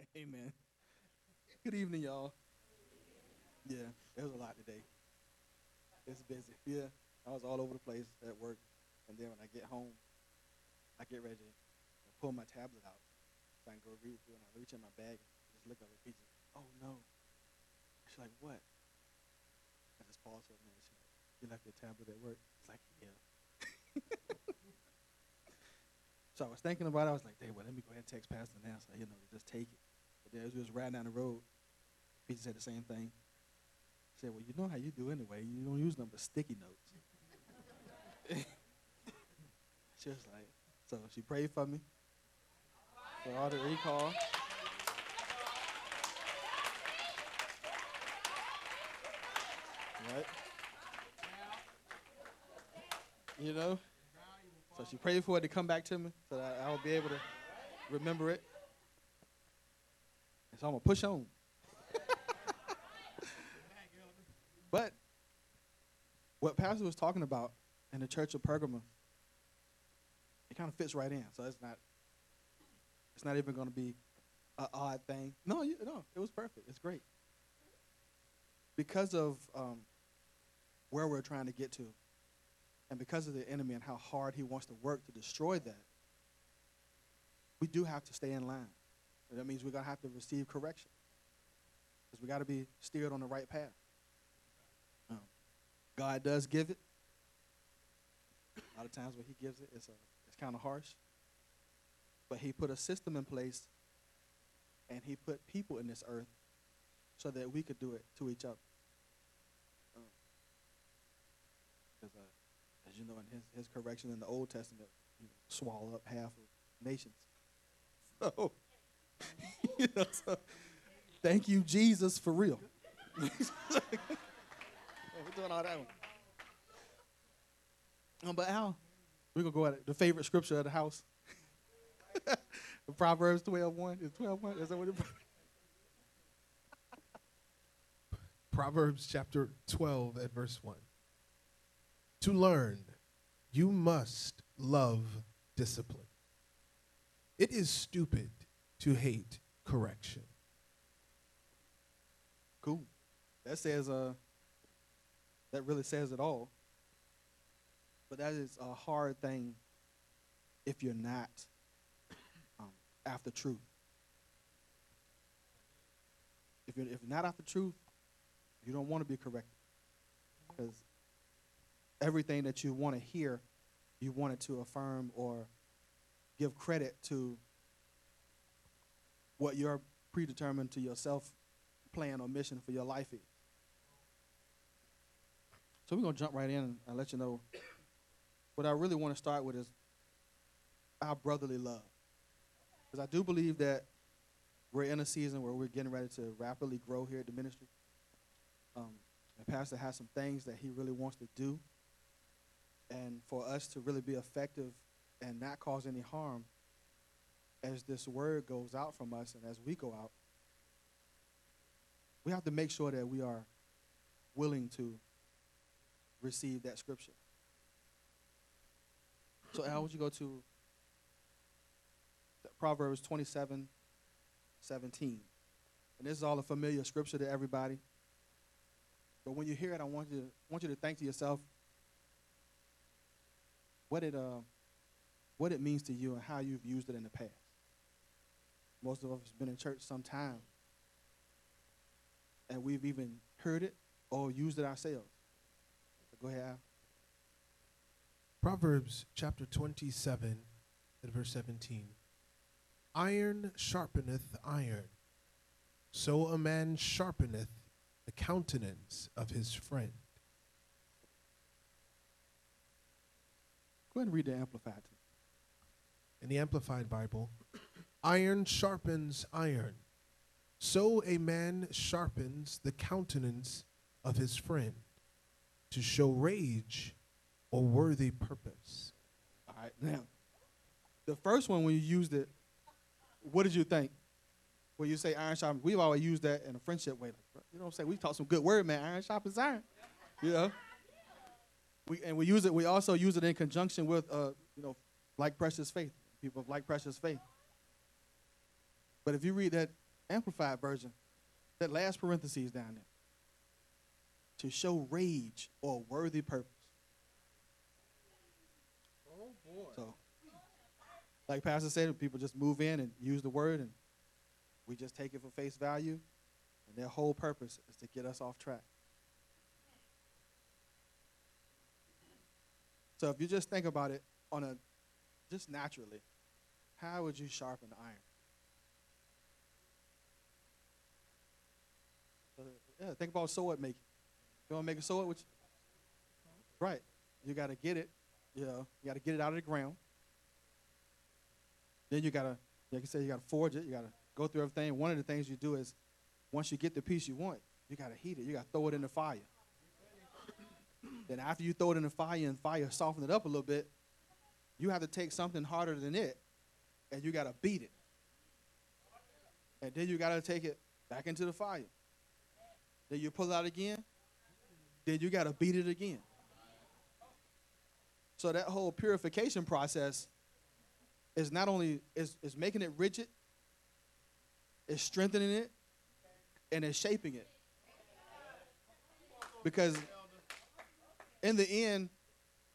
Amen. Good evening, y'all. Yeah, it was a lot today. It's busy. Yeah, I was all over the place at work, and then when I get home, I get ready to pull my tablet out so I can go read through, and I reach in my bag and just look up at Peach. Oh no! She's like, what? I just pause for a minute. She's like, you left your tablet at work? It's like, yeah. so I was thinking about it. I was like, hey, well, let me go ahead and text Pastor now, so you know, just take it. Then as we was riding down the road, Peach said the same thing. She said, well, you know how you do anyway. You don't use them but sticky notes. she was like, so she prayed for me for all the recall. Right? You know? So she prayed for it to come back to me so that I would be able to remember it. So I'm to push on. but what Pastor was talking about in the church of Pergamum, it kind of fits right in. So it's not it's not even to be an odd thing. No, you, no, it was perfect. It's great. Because of um, where we're trying to get to, and because of the enemy and how hard he wants to work to destroy that, we do have to stay in line. And that means we're going to have to receive correction. Because we got to be steered on the right path. Um, God does give it. A lot of times when he gives it, it's, a, it's kind of harsh. But he put a system in place and he put people in this earth so that we could do it to each other. Because, um, uh, as you know, in his, his correction in the Old Testament, you know, swallow up half of nations. So, you know, so thank you, Jesus, for real. We're doing all that one. Um, but Al, we're going to go at it. The favorite scripture of the house. Proverbs 12 1. Is 12 1? Is that what it Proverbs chapter 12 at verse 1. To learn, you must love discipline. It is stupid to hate correction. Cool. That says uh that really says it all. But that is a hard thing if you're not um, after truth. If you're, if not after truth, you don't want to be corrected. Because everything that you want to hear, you want it to affirm or give credit to what you're predetermined to yourself plan or mission for your life is. So we're going to jump right in and let you know what I really want to start with is our brotherly love. Because I do believe that we're in a season where we're getting ready to rapidly grow here at the ministry. Um, Pastor has some things that he really wants to do. And for us to really be effective and not cause any harm as this word goes out from us and as we go out, we have to make sure that we are willing to receive that scripture. So, Al, would you go to Proverbs 27 17? And this is all a familiar scripture to everybody. But when you hear it, I want you to, want you to think to yourself what it, uh, what it means to you and how you've used it in the past. Most of us have been in church some time, and we've even heard it or used it ourselves. Go ahead, Al. Proverbs chapter 27 at verse 17. Iron sharpeneth iron, so a man sharpeneth the countenance of his friend. Go ahead and read the Amplified. In the Amplified Bible, iron sharpens iron, so a man sharpens the countenance of his friend to show rage or worthy purpose. All right, now, the first one when you used it, what did you think? When you say iron sharpens, we've always used that in a friendship way. Like, you know what I'm saying? We talk some good word, man. Iron sharpens iron. You know? We, and we use it, we also use it in conjunction with, uh, you know, like precious faith, people of like precious faith. But if you read that Amplified version, that last parentheses down there. To show rage or worthy purpose. Oh boy. So, like Pastor said, people just move in and use the word, and we just take it for face value, and their whole purpose is to get us off track. So, if you just think about it on a just naturally, how would you sharpen the iron? Uh, yeah, think about sword making. You want to make a sword? Which, right. You got to get it. You know, you got to get it out of the ground. Then you got to, like I said, you got to forge it. You got to go through everything. One of the things you do is, once you get the piece you want, you got to heat it. You got to throw it in the fire. then after you throw it in the fire and fire soften it up a little bit, you have to take something harder than it, and you got to beat it. And then you got to take it back into the fire. Then you pull it out again. Then you got to beat it again. So that whole purification process is not only is, is making it rigid, it's strengthening it, and it's shaping it. Because in the end,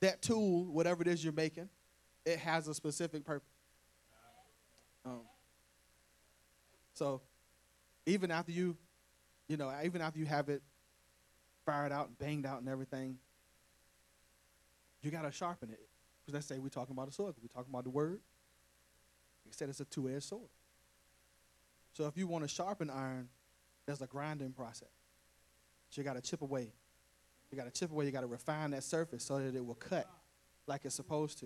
that tool, whatever it is you're making, it has a specific purpose. Um, so even after you, you know, even after you have it fired out and banged out and everything, you got to sharpen it. Because let's say we're talking about a sword. We're talking about the word. He said it's a two-edged sword. So if you want to sharpen iron, there's a grinding process. So you got to chip away. You got to chip away. You got to refine that surface so that it will cut like it's supposed to.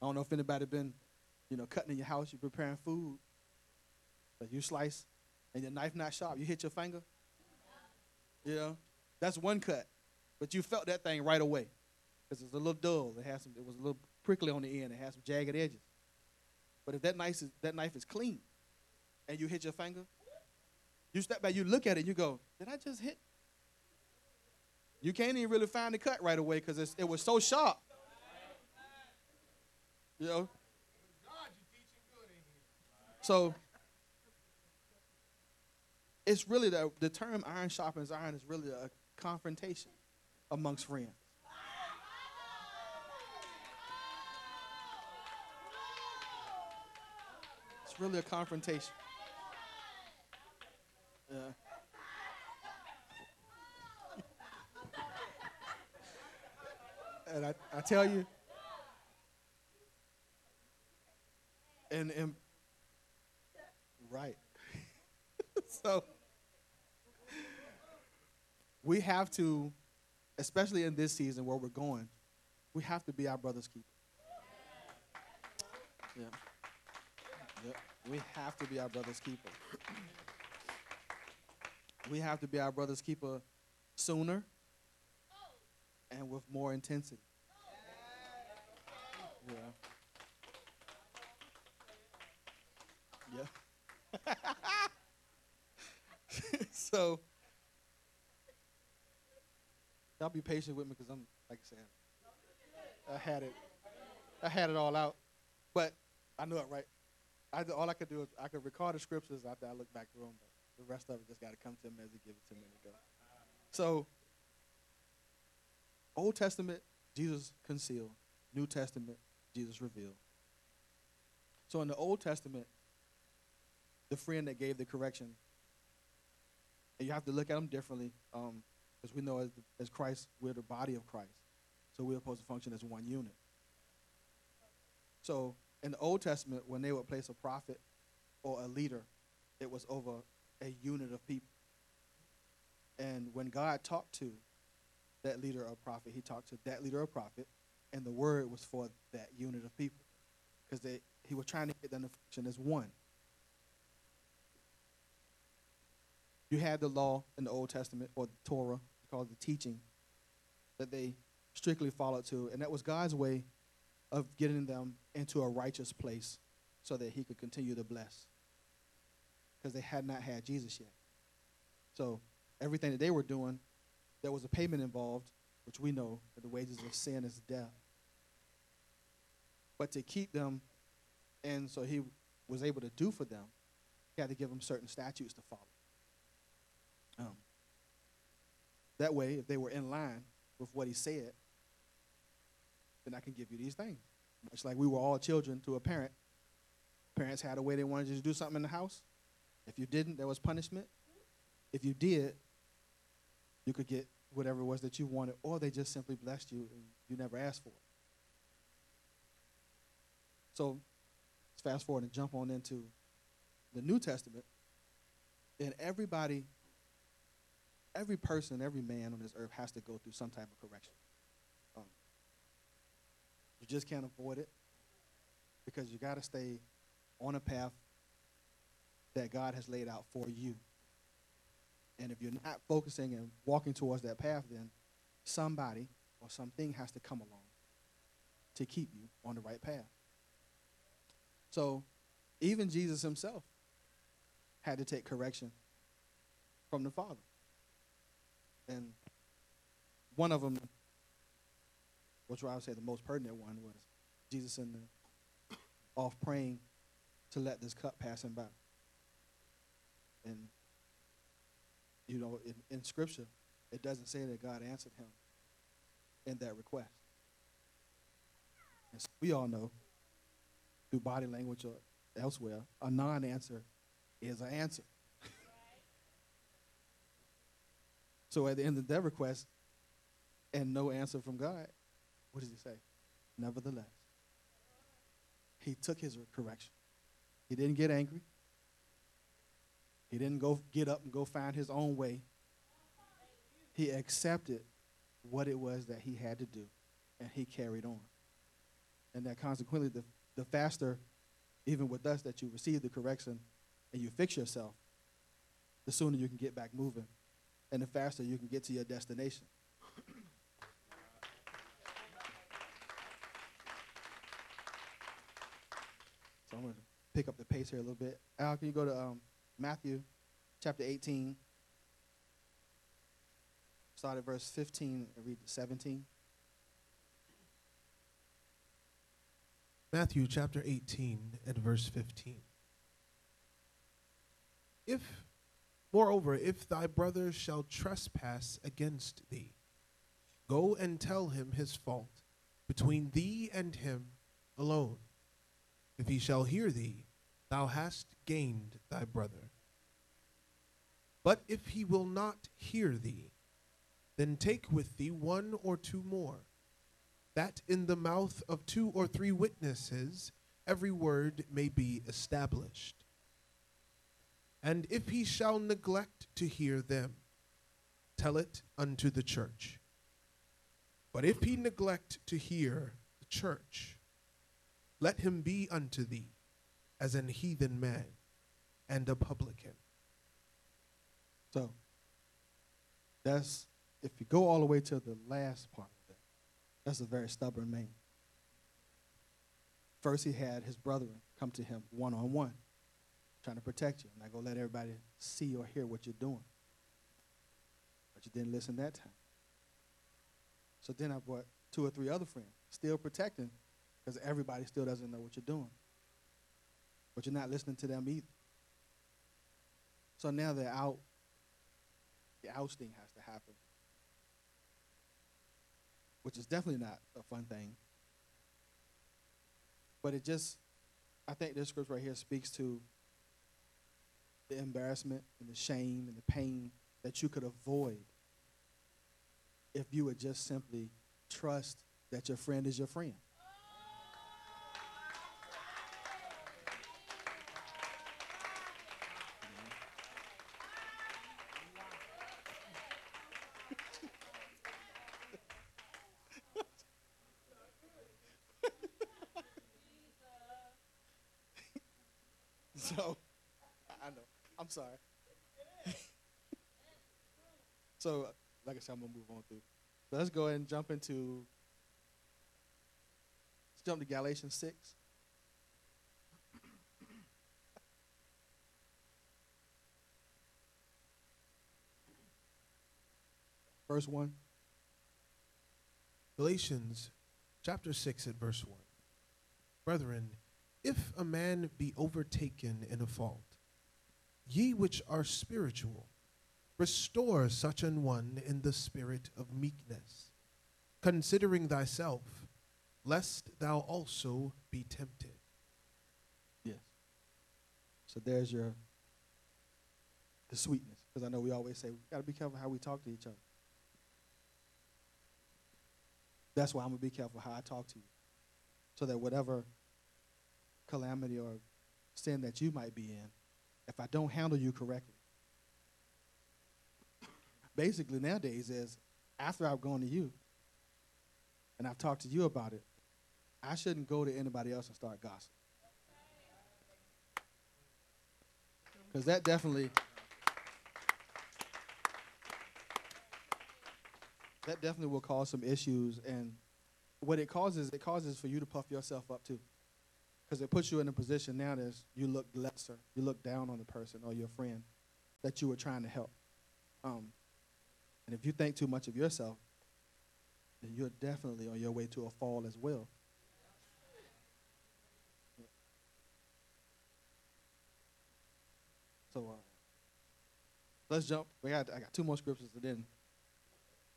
I don't know if anybody been, you know, cutting in your house. You're preparing food. But you slice, and your knife not sharp. You hit your finger. You know, that's one cut. But you felt that thing right away because it's a little dull. It has some. It was a little prickly on the end. It has some jagged edges. But if that knife is that knife is clean, and you hit your finger, you step back, you look at it, you go, "Did I just hit?" You can't even really find the cut right away because it was so sharp. You know. So it's really the, the term iron sharpens iron is really a confrontation amongst friends. It's really a confrontation. Yeah. and I, I tell you, and, and right. so we have to, especially in this season where we're going, we have to be our brother's keeper. Yeah. Yep. We have to be our brother's keeper. We have to be our brother's keeper sooner and with more intensity. Yeah. Yeah. so y'all be patient with me because I'm like I said, I had it, I had it all out, but I knew it right. I all I could do is I could recall the scriptures after I look back through them, the rest of it just got to come to me as He give it to me to go. So Old Testament, Jesus concealed. New Testament, Jesus revealed. So in the Old Testament, the friend that gave the correction, and you have to look at them differently, because um, we know as, as Christ, we're the body of Christ. So we're supposed to function as one unit. So in the Old Testament, when they would place a prophet or a leader, it was over a unit of people. And when God talked to that leader or prophet, he talked to that leader or prophet, and the word was for that unit of people. Because he was trying to get them to function as one. You had the law in the Old Testament, or the Torah, called the teaching, that they strictly followed to, and that was God's way of getting them into a righteous place so that he could continue to bless. Because they had not had Jesus yet. So everything that they were doing, there was a payment involved, which we know that the wages of sin is death. But to keep them, and so he was able to do for them, he had to give them certain statutes to follow. Um, that way, if they were in line with what he said, then I can give you these things. Much like we were all children to a parent. Parents had a way they wanted you to do something in the house. If you didn't, there was punishment. If you did, you could get whatever it was that you wanted, or they just simply blessed you and you never asked for it. So let's fast forward and jump on into the New Testament. And everybody, every person, every man on this earth has to go through some type of correction. Um, you just can't avoid it because you got to stay on a path that God has laid out for you. And if you're not focusing and walking towards that path, then somebody or something has to come along to keep you on the right path. So even Jesus himself had to take correction from the Father. And one of them, which I would say the most pertinent one, was Jesus in the off praying to let this cup pass him by. And you know, in, in Scripture, it doesn't say that God answered him in that request. And so we all know through body language or elsewhere, a non answer is an answer. So at the end of that request, and no answer from God, what does he say? Nevertheless, he took his correction. He didn't get angry. He didn't go get up and go find his own way. He accepted what it was that he had to do, and he carried on. And that consequently, the, the faster, even with us, that you receive the correction and you fix yourself, the sooner you can get back moving, and the faster you can get to your destination. so I'm going to pick up the pace here a little bit. Al, can you go to um, Matthew chapter 18? Start at verse 15 and read to 17. Matthew chapter 18 and verse 15. If, moreover, if thy brother shall trespass against thee, go and tell him his fault between thee and him alone. If he shall hear thee, thou hast gained thy brother. But if he will not hear thee, then take with thee one or two more, that in the mouth of two or three witnesses every word may be established. And if he shall neglect to hear them, tell it unto the church. But if he neglect to hear the church, let him be unto thee as an heathen man and a publican. So that's if you go all the way to the last part of that, that's a very stubborn man. First, he had his brethren come to him one on one, trying to protect you. I'm Not gonna let everybody see or hear what you're doing. But you didn't listen that time. So then I brought two or three other friends, still protecting, because everybody still doesn't know what you're doing. But you're not listening to them either. So now they're out. The ousting has to happen which is definitely not a fun thing. But it just, I think this scripture right here speaks to the embarrassment and the shame and the pain that you could avoid if you would just simply trust that your friend is your friend. On through. So let's go ahead and jump into. Let's jump to Galatians six. Verse one. Galatians chapter 6 at verse 1. Brethren, if a man be overtaken in a fault, Ye which are spiritual, restore such an one in the spirit of meekness, considering thyself, lest thou also be tempted. Yes. So there's your the sweetness, because I know we always say we got to be careful how we talk to each other. That's why I'm gonna be careful how I talk to you, so that whatever calamity or sin that you might be in, if I don't handle you correctly, basically nowadays is after I've gone to you and I've talked to you about it, I shouldn't go to anybody else and start gossiping. Because that definitely that definitely will cause some issues. And what it causes it causes for you to puff yourself up too. Because it puts you in a position now that you look lesser you look down on the person or your friend that you were trying to help. Um, and if you think too much of yourself then you're definitely on your way to a fall as well so uh, let's jump we got i got two more scriptures and then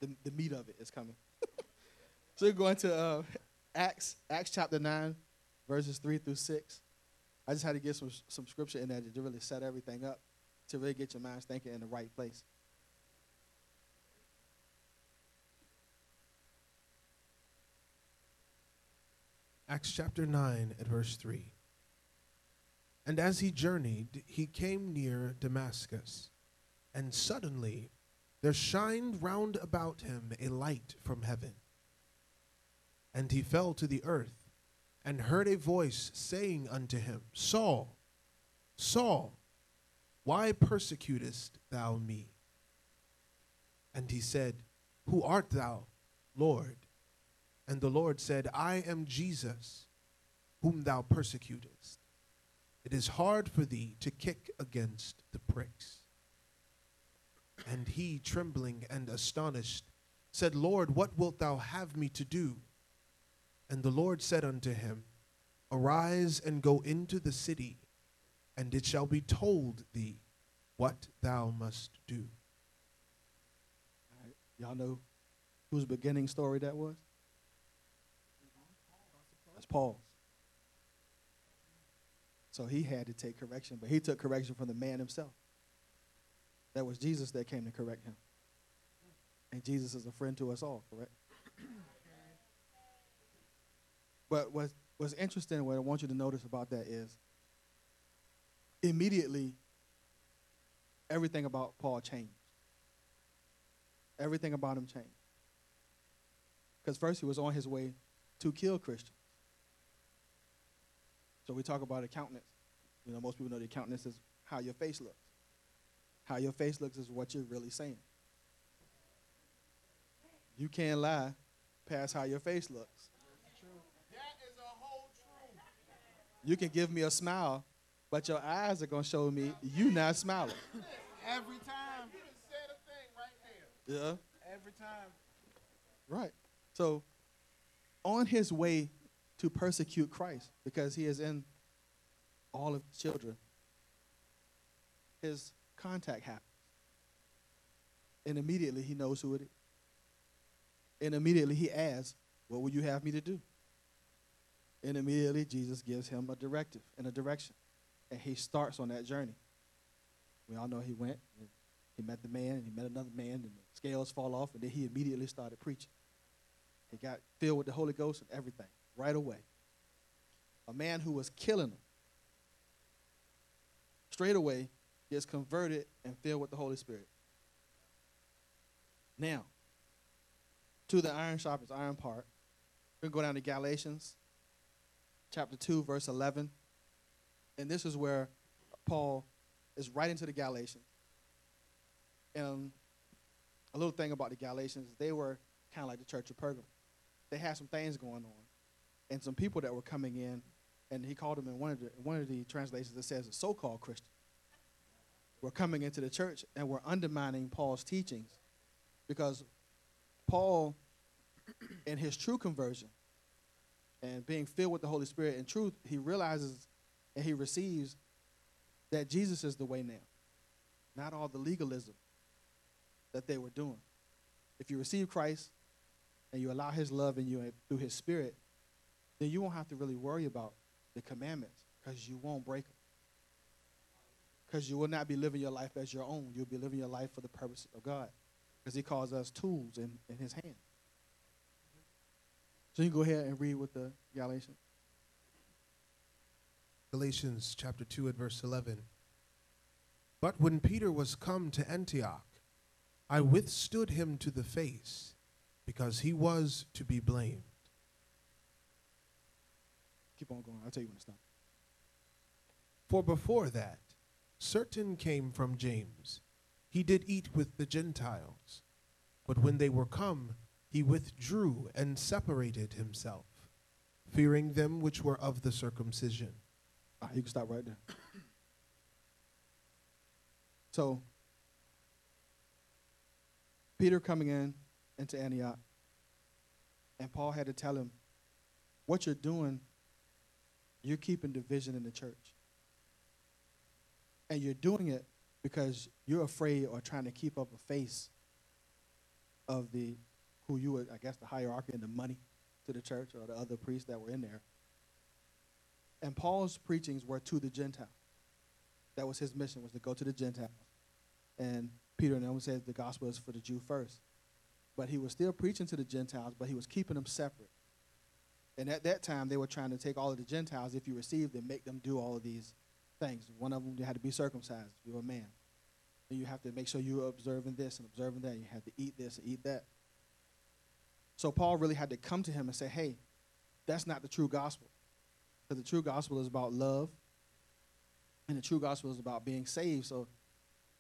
the, the meat of it is coming. so we're going to uh, Acts, Acts chapter 9, verses 3 through 6. I just had to get some, some scripture in there to really set everything up, to really get your minds thinking in the right place. Acts chapter 9 at verse 3. And as he journeyed, he came near Damascus, and suddenly there shined round about him a light from heaven. And he fell to the earth, and heard a voice saying unto him, Saul, Saul, why persecutest thou me? And he said, Who art thou, Lord? And the Lord said, I am Jesus, whom thou persecutest. It is hard for thee to kick against the pricks. And he, trembling and astonished, said, Lord, what wilt thou have me to do? And the Lord said unto him, Arise and go into the city, and it shall be told thee what thou must do. Y'all know whose beginning story that was? Paul's. So he had to take correction, but he took correction from the man himself. That was Jesus that came to correct him. And Jesus is a friend to us all, correct? But what's, what's interesting, what I want you to notice about that is immediately everything about Paul changed. Everything about him changed. Because first he was on his way to kill Christians. So we talk about accountants. You know, most people know the accountants is how your face looks. How your face looks is what you're really saying. You can't lie past how your face looks. You can give me a smile, but your eyes are going to show me you not smiling. Every time. You said a thing right there. Yeah. Every time. Right. So, on his way to persecute Christ, because he is in all of his children, his contact happens. And immediately he knows who it is. And immediately he asks, What will you have me to do? And immediately Jesus gives him a directive and a direction. And he starts on that journey. We all know he went, he met the man, and he met another man, and the scales fall off, and then he immediately started preaching. He got filled with the Holy Ghost and everything right away. A man who was killing them straight away gets converted and filled with the Holy Spirit. Now, to the iron sharpens iron part, we're going to go down to Galatians chapter 2, verse 11. And this is where Paul is writing to the Galatians. And a little thing about the Galatians, they were kind of like the church of Pergamum. They had some things going on, and some people that were coming in, and he called them in one of the one of the translations that says the so-called Christians were coming into the church and were undermining Paul's teachings, because Paul, in his true conversion, and being filled with the Holy Spirit in truth, he realizes and he receives that Jesus is the way now. not all the legalism that they were doing. If you receive Christ and you allow his love in you and through his spirit, then you won't have to really worry about the commandments because you won't break them. Because you will not be living your life as your own. You'll be living your life for the purpose of God because he calls us tools in, in his hand. So you can go ahead and read with the Galatians. Galatians chapter 2 at verse 11. But when Peter was come to Antioch, I withstood him to the face, because he was to be blamed. Keep on going. I'll tell you when to stop. For before that, certain came from James. He did eat with the Gentiles. But when they were come, he withdrew and separated himself, fearing them which were of the circumcision. Ah, you can stop right there. So, Peter coming in into Antioch, and Paul had to tell him, "What you're doing, you're keeping division in the church, and you're doing it because you're afraid or trying to keep up a face of the who you would, I guess, the hierarchy and the money to the church or the other priests that were in there." And Paul's preachings were to the Gentiles. That was his mission, was to go to the Gentiles. And Peter and them said the gospel is for the Jew first. But he was still preaching to the Gentiles, but he was keeping them separate. And at that time, they were trying to take all of the Gentiles, if you received them, make them do all of these things. One of them, you had to be circumcised you were a man. And you have to make sure you were observing this and observing that. You had to eat this and eat that. So Paul really had to come to him and say, hey, that's not the true gospel. Because the true gospel is about love, and the true gospel is about being saved. So,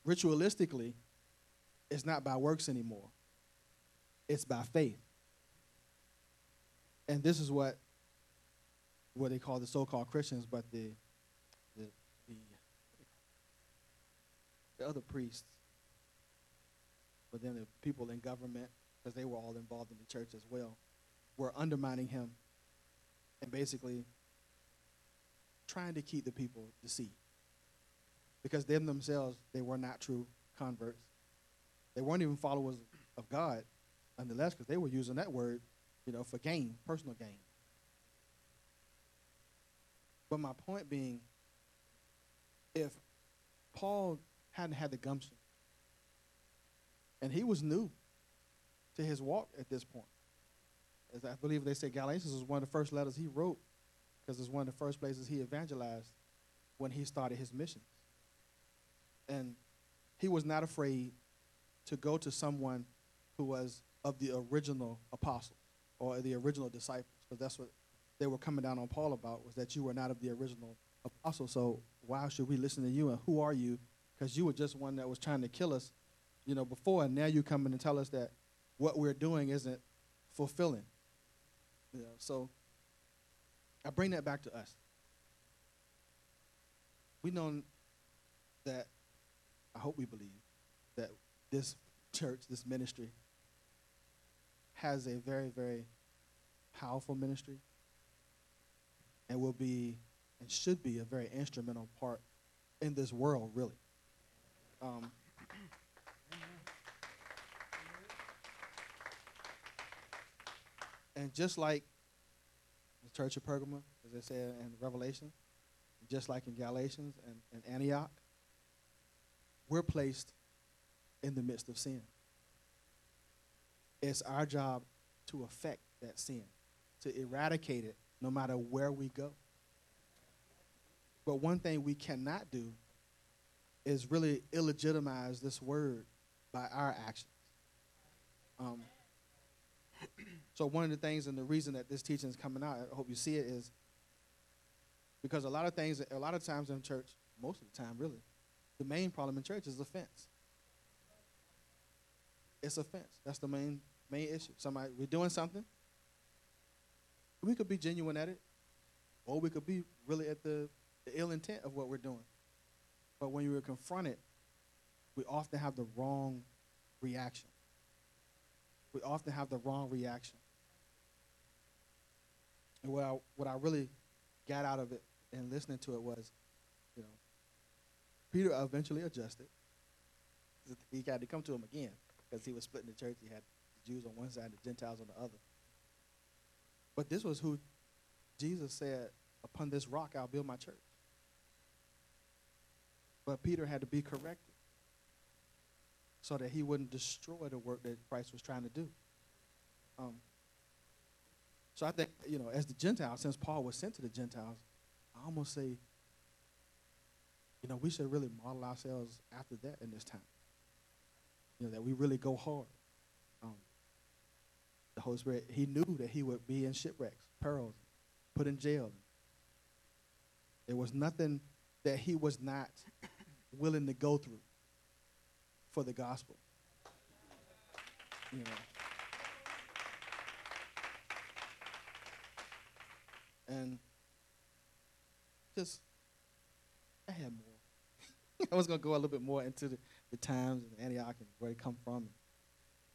ritualistically, it's not by works anymore, it's by faith. And this is what what they call the so-called Christians, but the the the, the other priests, but then the people in government, because they were all involved in the church as well, were undermining him and basically trying to keep the people deceived. Because them themselves, they were not true converts. They weren't even followers of God, nonetheless, because they were using that word, you know, for gain, personal gain. But my point being, if Paul hadn't had the gumption, and he was new to his walk at this point, as I believe they say Galatians was one of the first letters he wrote because it's one of the first places he evangelized when he started his missions. And he was not afraid to go to someone who was of the original apostles or the original disciples, because that's what they were coming down on Paul about, was that you were not of the original apostles. So why should we listen to you? And who are you? Because you were just one that was trying to kill us, you know, before, and now you come in and tell us that what we're doing isn't fulfilling. You know, so I bring that back to us. We know that, I hope we believe, that this church, this ministry, has a very, very powerful ministry and will be and should be a very instrumental part in this world, really. Um, and just like the church of Pergamum, as they said in Revelation, just like in Galatians and, and Antioch, we're placed in the midst of sin. It's our job to affect that sin, to eradicate it no matter where we go. But one thing we cannot do is really illegitimize this word by our actions. Um, so one of the things and the reason that this teaching is coming out, I hope you see it, is because a lot of things, a lot of times in church, most of the time really, the main problem in church is offense. It's offense. That's the main main issue. Somebody we're doing something. We could be genuine at it, or we could be really at the, the ill intent of what we're doing. But when you are confronted, we often have the wrong reaction. We often have the wrong reaction. And what I, what I really got out of it and listening to it was, you know, Peter eventually adjusted. he had to come to him again because he was splitting the church. He had Jews on one side, the Gentiles on the other. But this was who Jesus said, "Upon this rock I'll build my church." But Peter had to be corrected so that he wouldn't destroy the work that Christ was trying to do. Um, so I think, you know, as the Gentiles, since Paul was sent to the Gentiles, I almost say, you know, we should really model ourselves after that in this time. You know, that we really go hard. The Holy Spirit, he knew that he would be in shipwrecks, perils, put in jail. There was nothing that he was not willing to go through for the gospel. You know. And just, I had more. I was going to go a little bit more into the, the times and Antioch and where they come from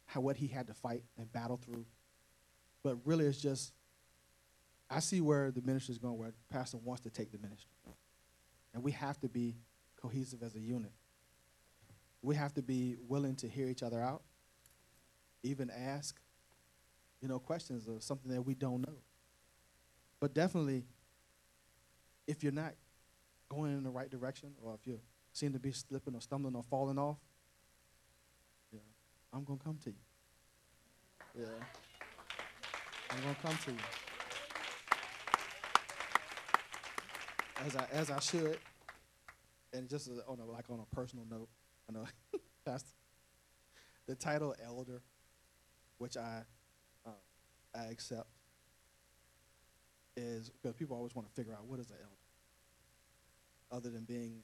how what he had to fight and battle through. But really, it's just, I see where the ministry is going, where pastor wants to take the ministry. And we have to be cohesive as a unit. We have to be willing to hear each other out, even ask, you know, questions of something that we don't know. But definitely, if you're not going in the right direction, or if you seem to be slipping or stumbling or falling off, I'm gonna come to you. Yeah, I'm gonna come to you. As I as I should, and just on a, like on a personal note, I know, Pastor, the title elder, which I uh, I accept is because people always want to figure out what is an elder, other than being,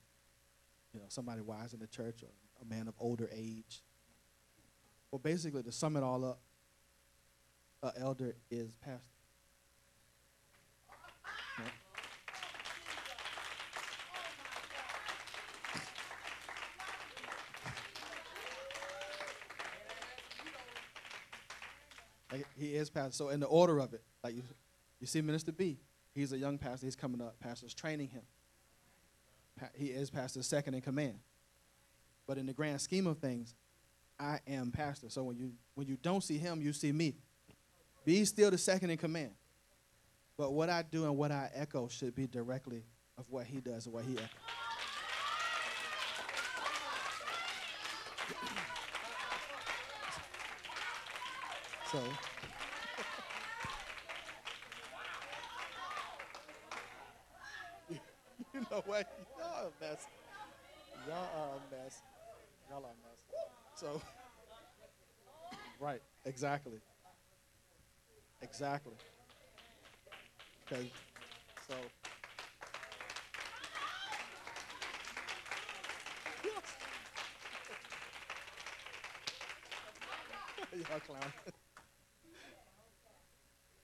you know, somebody wise in the church or a man of older age. Well, basically, to sum it all up, an elder is pastor. Like, he is pastor. So in the order of it, like you, you see Minister B, he's a young pastor. He's coming up. Pastor's training him. Pa- he is pastor's second in command. But in the grand scheme of things, I am pastor. So when you when you don't see him, you see me. Be still the second in command. But what I do and what I echo should be directly of what he does and what he echoes. So you know what? Y'all a mess. Y'all are a mess. Y'all are a mess. So, right, exactly. Exactly. Okay, so. Y'all clown.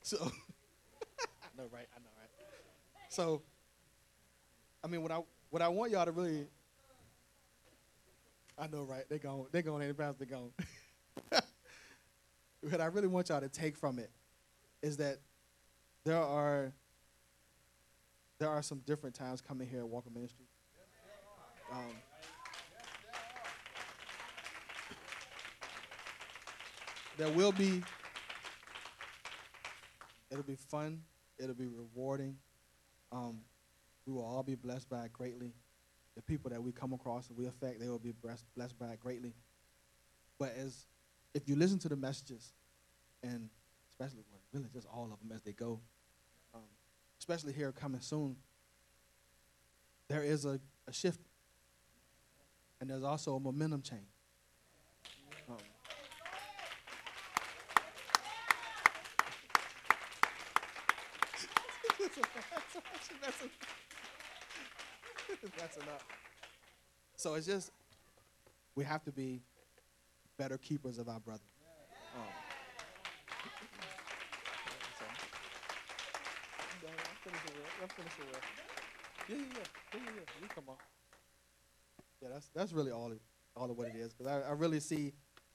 so, I know, right? I know, right? So, I mean, what I what I want y'all to really, I know, right? They're going, they're going, any bounds, they're going. what I really want y'all to take from it is that there are there are some different times coming here at Walker Ministry. Um, there will be. It'll be fun. It'll be rewarding. Um, we will all be blessed by it greatly. The people that we come across and we affect, they will be blessed, blessed by it greatly. But as if you listen to the messages, and especially really just all of them as they go, um, especially here coming soon, there is a, a shift, and there's also a momentum change. Um, messing up. So it's just we have to be better keepers of our brother. Um, so, I'm done. I'm finishing well. I'm finishing well. Yeah, yeah, yeah, yeah, yeah. You come on. Yeah, that's that's really all it, all of what it is. Because I, I really see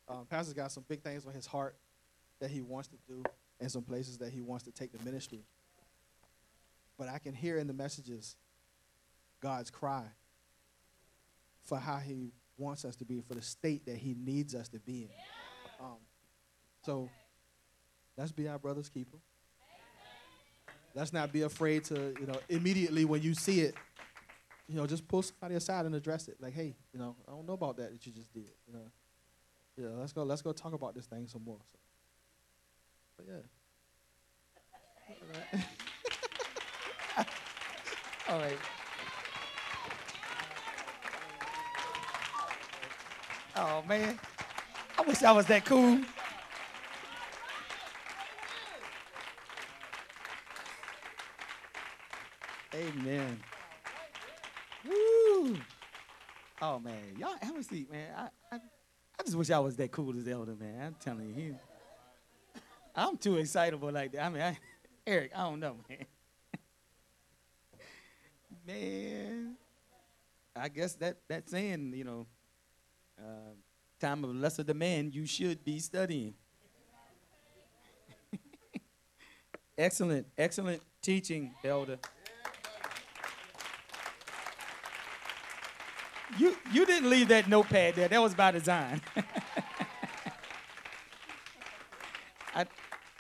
um, Pastor's got some big things on his heart that he wants to do, and some places that he wants to take the ministry. But I can hear in the messages God's cry for how he wants us to be, for the state that He needs us to be in. Um, so let's be our brother's keeper. Let's not be afraid to, you know, immediately when you see it, you know, just pull somebody aside and address it. Like, hey, you know, I don't know about that that you just did. You know, yeah, let's go. Let's go talk about this thing some more. So, but yeah. All right. Oh man, I wish I was that cool. Amen. Woo! Oh man, y'all have a seat, man. I, I, I just wish I was that cool as Elder, man. I'm telling you, I'm too excitable like that. I mean, I, Eric, I don't know, man. Man, I guess that that saying, you know, time of lesser demand, you should be studying. excellent, excellent teaching, Elder. You you didn't leave that notepad there. That was by design. I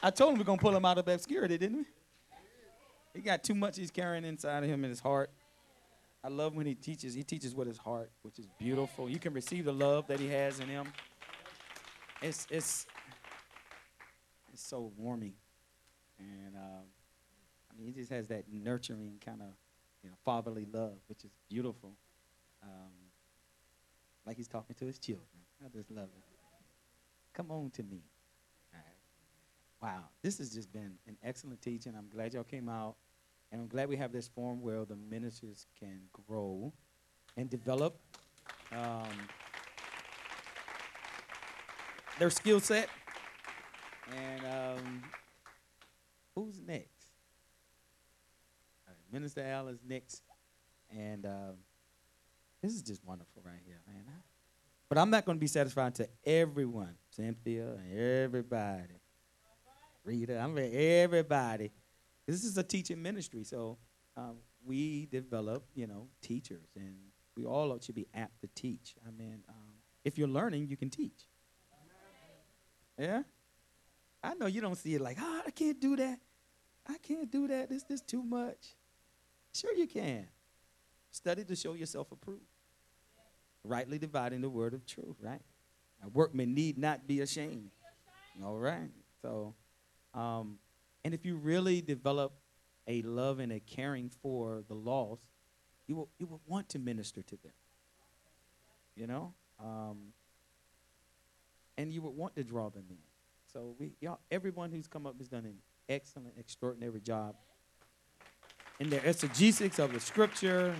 I told him we're gonna pull him out of obscurity, didn't we? He got too much he's carrying inside of him in his heart. I love when he teaches. He teaches with his heart, which is beautiful. You can receive the love that he has in him. It's it's it's so warming, and um, I mean, he just has that nurturing kind of you know fatherly love, which is beautiful. Um, like he's talking to his children. I just love it. Come on to me. Wow, this has just been an excellent teaching. I'm glad y'all came out. And I'm glad we have this forum where the ministers can grow and develop um, their skill set. And um, who's next? Right, Minister Al is next. And um, this is just wonderful right here, man. But I'm not going to be satisfied to everyone, Cynthia and everybody, Rita, I'm ready, everybody. This is a teaching ministry, so um, we develop, you know, teachers, and we all should be apt to teach. I mean, um, if you're learning, you can teach. Yeah, I know you don't see it like, oh, I can't do that. I can't do that. This this too much. Sure, you can. Study to show yourself approved. Rightly dividing the word of truth, right? A workman need not be ashamed. All right. So, um, and if you really develop a love and a caring for the lost, you will you will want to minister to them. You know, um, and you would want to draw them in. So we, y'all, everyone who's come up has done an excellent, extraordinary job in their exegetics of the scripture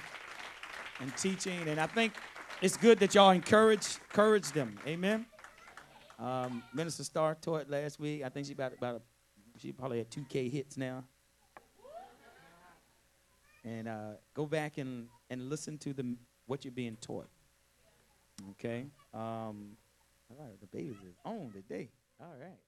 and teaching. And I think it's good that y'all encourage encourage them. Amen. Um, Minister Starr taught last week. I think she about about she probably had two K hits now. And uh, go back and, and listen to the what you're being taught. Okay. Um, all right. The babies is on today. All right.